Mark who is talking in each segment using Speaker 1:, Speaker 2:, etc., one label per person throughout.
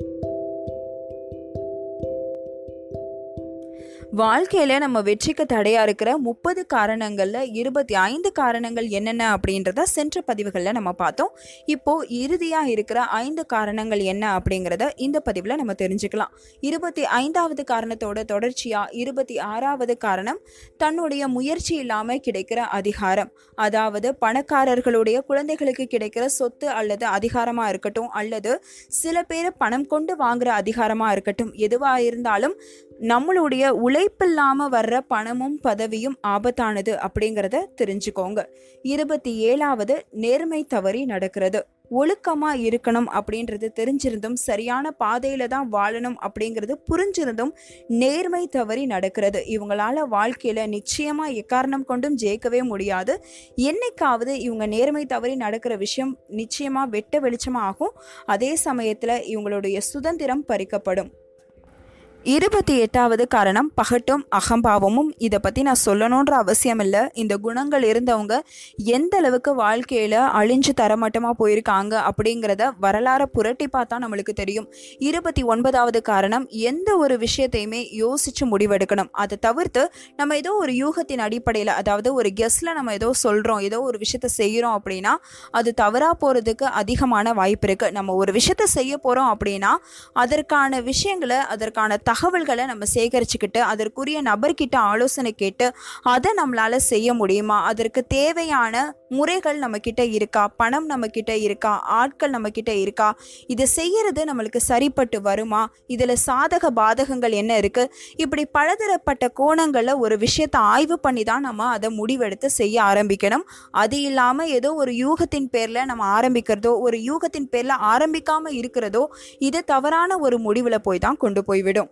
Speaker 1: Thank you. வாழ்க்கையில் நம்ம வெற்றிக்கு தடையாக இருக்கிற முப்பது காரணங்களில் இருபத்தி ஐந்து காரணங்கள் என்னென்ன அப்படின்றத சென்ற பதிவுகளில் நம்ம பார்த்தோம். இப்போது இறுதியாக இருக்கிற ஐந்து காரணங்கள் என்ன அப்படிங்கிறத இந்த பதிவில் நம்ம தெரிஞ்சுக்கலாம். இருபத்தி ஐந்தாவது காரணத்தோட தொடர்ச்சியாக இருபத்தி ஆறாவது காரணம் தன்னுடைய முயற்சி இல்லாமல் கிடைக்கிற அதிகாரம். அதாவது பணக்காரர்களுடைய குழந்தைகளுக்கு கிடைக்கிற சொத்து அல்லது அதிகாரமாக இருக்கட்டும் அல்லது சில பேர் பணம் கொண்டு வாங்குகிற அதிகாரமாக இருக்கட்டும். எதுவாக இருந்தாலும் நம்மளுடைய உழைப்பில்லாமல் வர்ற பணமும் பதவியும் ஆபத்தானது அப்படிங்கிறத தெரிஞ்சுக்கோங்க. இருபத்தி ஏழாவது நேர்மை தவறி நடக்கிறது. ஒழுக்கமாக இருக்கணும் அப்படின்றது தெரிஞ்சிருந்தும் சரியான பாதையில் தான் வாழணும் அப்படிங்கிறது புரிஞ்சிருந்தும் நேர்மை தவறி நடக்கிறது. இவங்களால வாழ்க்கையில் நிச்சயமாக எக்காரணம் கொண்டும் ஜெயிக்கவே முடியாது. என்னைக்காவது இவங்க நேர்மை தவறி நடக்கிற விஷயம் நிச்சயமாக வெட்ட வெளிச்சமாகும். அதே சமயத்தில் இவங்களுடைய சுதந்திரம் பறிக்கப்படும். இருபத்தி எட்டாவது காரணம் பகட்டும் அகம்பாவமும். இதை பற்றி நான் சொல்லணுன்ற அவசியம் இல்லை இந்த குணங்கள் இருந்தவங்க எந்த அளவுக்கு வாழ்க்கையில் அழிஞ்சு தரமட்டமாக போயிருக்காங்க அப்படிங்கிறத வரலாறை புரட்டி பார்த்தா நம்மளுக்கு தெரியும். இருபத்தி ஒன்பதாவது காரணம் எந்த ஒரு விஷயத்தையுமே யோசித்து முடிவெடுக்கணும். அதை தவிர்த்து நம்ம ஏதோ ஒரு யூகத்தின் அடிப்படையில் அதாவது ஒரு கெஸ்டில் நம்ம ஏதோ சொல்கிறோம் ஏதோ ஒரு விஷயத்த செய்கிறோம் அப்படின்னா அது தவறாக போகிறதுக்கு அதிகமான வாய்ப்பு இருக்குது நம்ம ஒரு விஷயத்த செய்ய போகிறோம் அப்படின்னா அதற்கான விஷயங்களை அதற்கான தகவல்களை நம்ம சேகரிச்சுக்கிட்டு அதற்குரிய நபர்கிட்ட ஆலோசனை கேட்டு அதை நம்மளால் செய்ய முடியுமா? அதற்கு தேவையான முறைகள் நம்மக்கிட்ட இருக்கா? பணம் நம்மக்கிட்ட இருக்கா? ஆட்கள் நம்மக்கிட்ட இருக்கா? இதை செய்கிறது நம்மளுக்கு சரிப்பட்டு வருமா? இதில் சாதக பாதகங்கள் என்ன இருக்குது இப்படி பலதரப்பட்ட கோணங்களில் ஒரு விஷயத்தை ஆய்வு பண்ணி தான் நம்ம அதை முடிவெடுத்து செய்ய ஆரம்பிக்கணும். அது இல்லாமல் ஏதோ ஒரு யூகத்தின் பேரில் நம்ம ஆரம்பிக்கிறதோ ஒரு யூகத்தின் பேரில் ஆரம்பிக்காமல் இருக்கிறதோ இது தவறான ஒரு முடிவில் போய் தான் கொண்டு போய்விடும்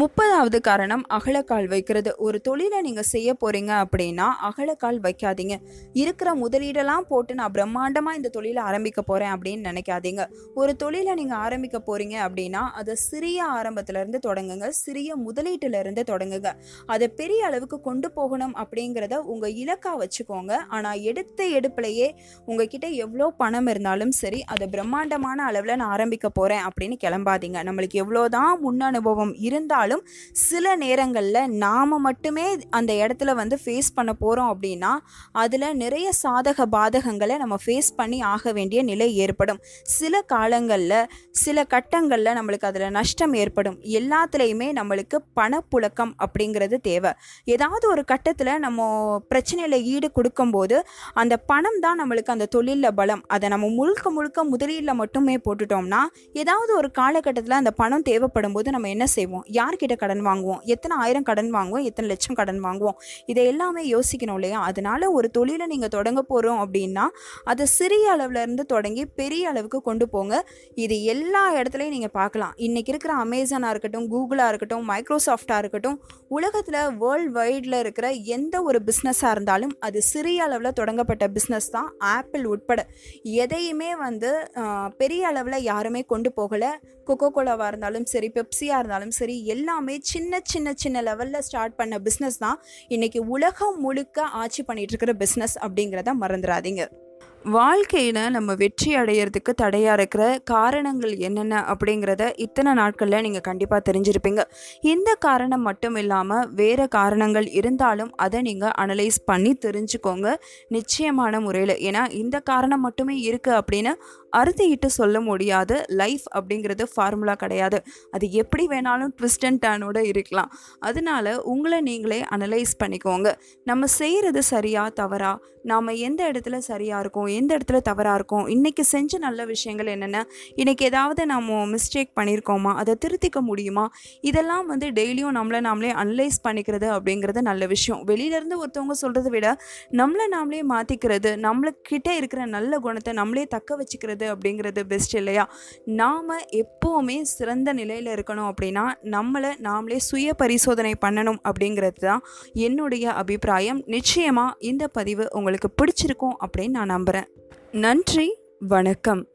Speaker 1: முப்பதாவது காரணம் அகலக்கால் வைக்கிறது. ஒரு தொழிலை நீங்கள் செய்ய போகிறீங்க அப்படின்னா அகலக்கால் வைக்காதீங்க. இருக்கிற முதலீடெல்லாம் போட்டு நான் பிரம்மாண்டமாக இந்த தொழிலை ஆரம்பிக்க போகிறேன் அப்படின்னு நினைக்காதீங்க. ஒரு தொழிலை நீங்கள் ஆரம்பிக்க போகிறீங்க அப்படின்னா அதை சிறிய ஆரம்பத்திலேருந்து தொடங்குங்க. சிறிய முதலீட்டிலேருந்து தொடங்குங்க. அதை பெரிய அளவுக்கு கொண்டு போகணும் அப்படிங்கிறத உங்கள் இலக்காக வச்சுக்கோங்க. ஆனால் எடுத்த எடுப்புலையே உங்ககிட்ட எவ்வளோ பணம் இருந்தாலும் சரி அதை பிரம்மாண்டமான அளவில் நான் ஆரம்பிக்க போகிறேன் அப்படின்னு கிளம்பாதீங்க. நம்மளுக்கு எவ்வளோதான் முன் அனுபவம் இருந்தால் இருந்தாலும் சில நேரங்களில் நாம் மட்டுமே அந்த இடத்துல வந்து ஃபேஸ் பண்ண போகிறோம் அப்படின்னா அதில் நிறைய சாதக பாதகங்களை நம்ம ஃபேஸ் பண்ணி ஆக வேண்டிய நிலை ஏற்படும். சில காலங்களில் சில கட்டங்களில் நம்மளுக்கு அதில் நஷ்டம் ஏற்படும். எல்லாத்துலேயுமே நம்மளுக்கு பணப்புழக்கம் அப்படிங்கிறது தேவை. ஏதாவது ஒரு கட்டத்தில் நம்ம பிரச்சனையில் ஈடு கொடுக்கும்போது அந்த பணம் தான் நம்மளுக்கு அந்த தொழிலில் பலம். அதை நம்ம முழுக்க முழுக்க முதலீடில் மட்டுமே போட்டுட்டோம்னா ஏதாவது ஒரு காலகட்டத்தில் அந்த பணம் தேவைப்படும் போது நம்ம என்ன செய்வோம்? யார் யார்கிட்ட கடன் வாங்குவோம்? எத்தனை ஆயிரம் கடன் வாங்குவோம்? எத்தனை லட்சம் கடன் வாங்குவோம்? இதை எல்லாமே யோசிக்கணும் இல்லையா? அதனால ஒரு தொழிலை நீங்கள் தொடங்க போகிறோம் அப்படின்னா அதை சிறிய அளவுலேருந்து தொடங்கி பெரிய அளவுக்கு கொண்டு போங்க. இது எல்லா இடத்துலையும் நீங்கள் பார்க்கலாம். இன்றைக்கி இருக்கிற அமேசானாக இருக்கட்டும் கூகுளாக இருக்கட்டும் மைக்ரோசாஃப்டாக இருக்கட்டும் உலகத்தில் வேர்ல்டு வைடில் இருக்கிற எந்த ஒரு பிஸ்னஸாக இருந்தாலும் அது சிறிய அளவில் தொடங்கப்பட்ட பிஸ்னஸ் தான் ஆப்பிள் உட்பட. எதையுமே வந்து பெரிய அளவில் யாருமே கொண்டு போகலை. கொக்கோ கோலாவாக இருந்தாலும் சரி பெப்சியாக இருந்தாலும் சரி எல்லாமே சின்ன சின்ன சின்ன லெவலில் ஸ்டார்ட் பண்ண பிஸ்னஸ் தான். இன்றைக்கி உலகம் முழுக்க ஆட்சி பண்ணிகிட்ருக்கிற பிஸ்னஸ் அப்படிங்கிறத மறந்துடாதீங்க. வாழ்க்கையில் நம்ம வெற்றி அடையிறதுக்கு தடையாக இருக்கிற காரணங்கள் என்னென்ன அப்படிங்கிறத இத்தனை நாட்களில் நீங்கள் கண்டிப்பாக தெரிஞ்சிருப்பீங்க. இந்த காரணம் மட்டும் இல்லாமல் வேறு காரணங்கள் இருந்தாலும் அதை நீங்கள் அனலைஸ் பண்ணி தெரிஞ்சுக்கோங்க. நிச்சயமான முறையில். ஏன்னா இந்த காரணம் மட்டுமே இருக்குது அப்படின்னு அறுதிட்டு சொல்ல முடியாது. லைஃப் அப்படிங்கிறது ஃபார்முலா கிடையாது. அது எப்படி வேணாலும் ட்விஸ்ட் அண்ட் டர்னோட இருக்கலாம். அதனால உங்களை நீங்களே அனலைஸ் பண்ணிக்கோங்க. நம்ம செய்கிறது சரியா தவறா? நாம் எந்த இடத்துல சரியாக இருக்கோம்? எந்த இடத்துல தவறாக இருக்கும் இன்றைக்கி செஞ்ச நல்ல விஷயங்கள் என்னென்ன இன்றைக்கி ஏதாவது நம்ம மிஸ்டேக் பண்ணியிருக்கோமா அதை திருத்திக்க முடியுமா? இதெல்லாம் வந்து டெய்லியும் நம்மளை நாமளே அனலைஸ் பண்ணிக்கிறது அப்படிங்கிறது நல்ல விஷயம். வெளியிலேருந்து ஒருத்தவங்க சொல்கிறத விட நம்மளை நாமளே மாற்றிக்கிறது நம்மளுக்கிட்ட இருக்கிற நல்ல குணத்தை நம்மளே தக்க வச்சுக்கிறது அப்படிங்கிறது பெஸ்ட் இல்லையா? நாம் எப்போவுமே சிறந்த நிலையில் இருக்கணும் அப்படின்னா நம்மளை நாமளே சுய பரிசோதனை பண்ணணும் அப்படிங்கிறது தான் என்னுடைய அபிப்பிராயம். நிச்சயமாக இந்த பதிவு உங்களுக்கு பிடிச்சிருக்கும் அப்படின்னு நான் நம்புகிறேன் நன்றி வணக்கம்.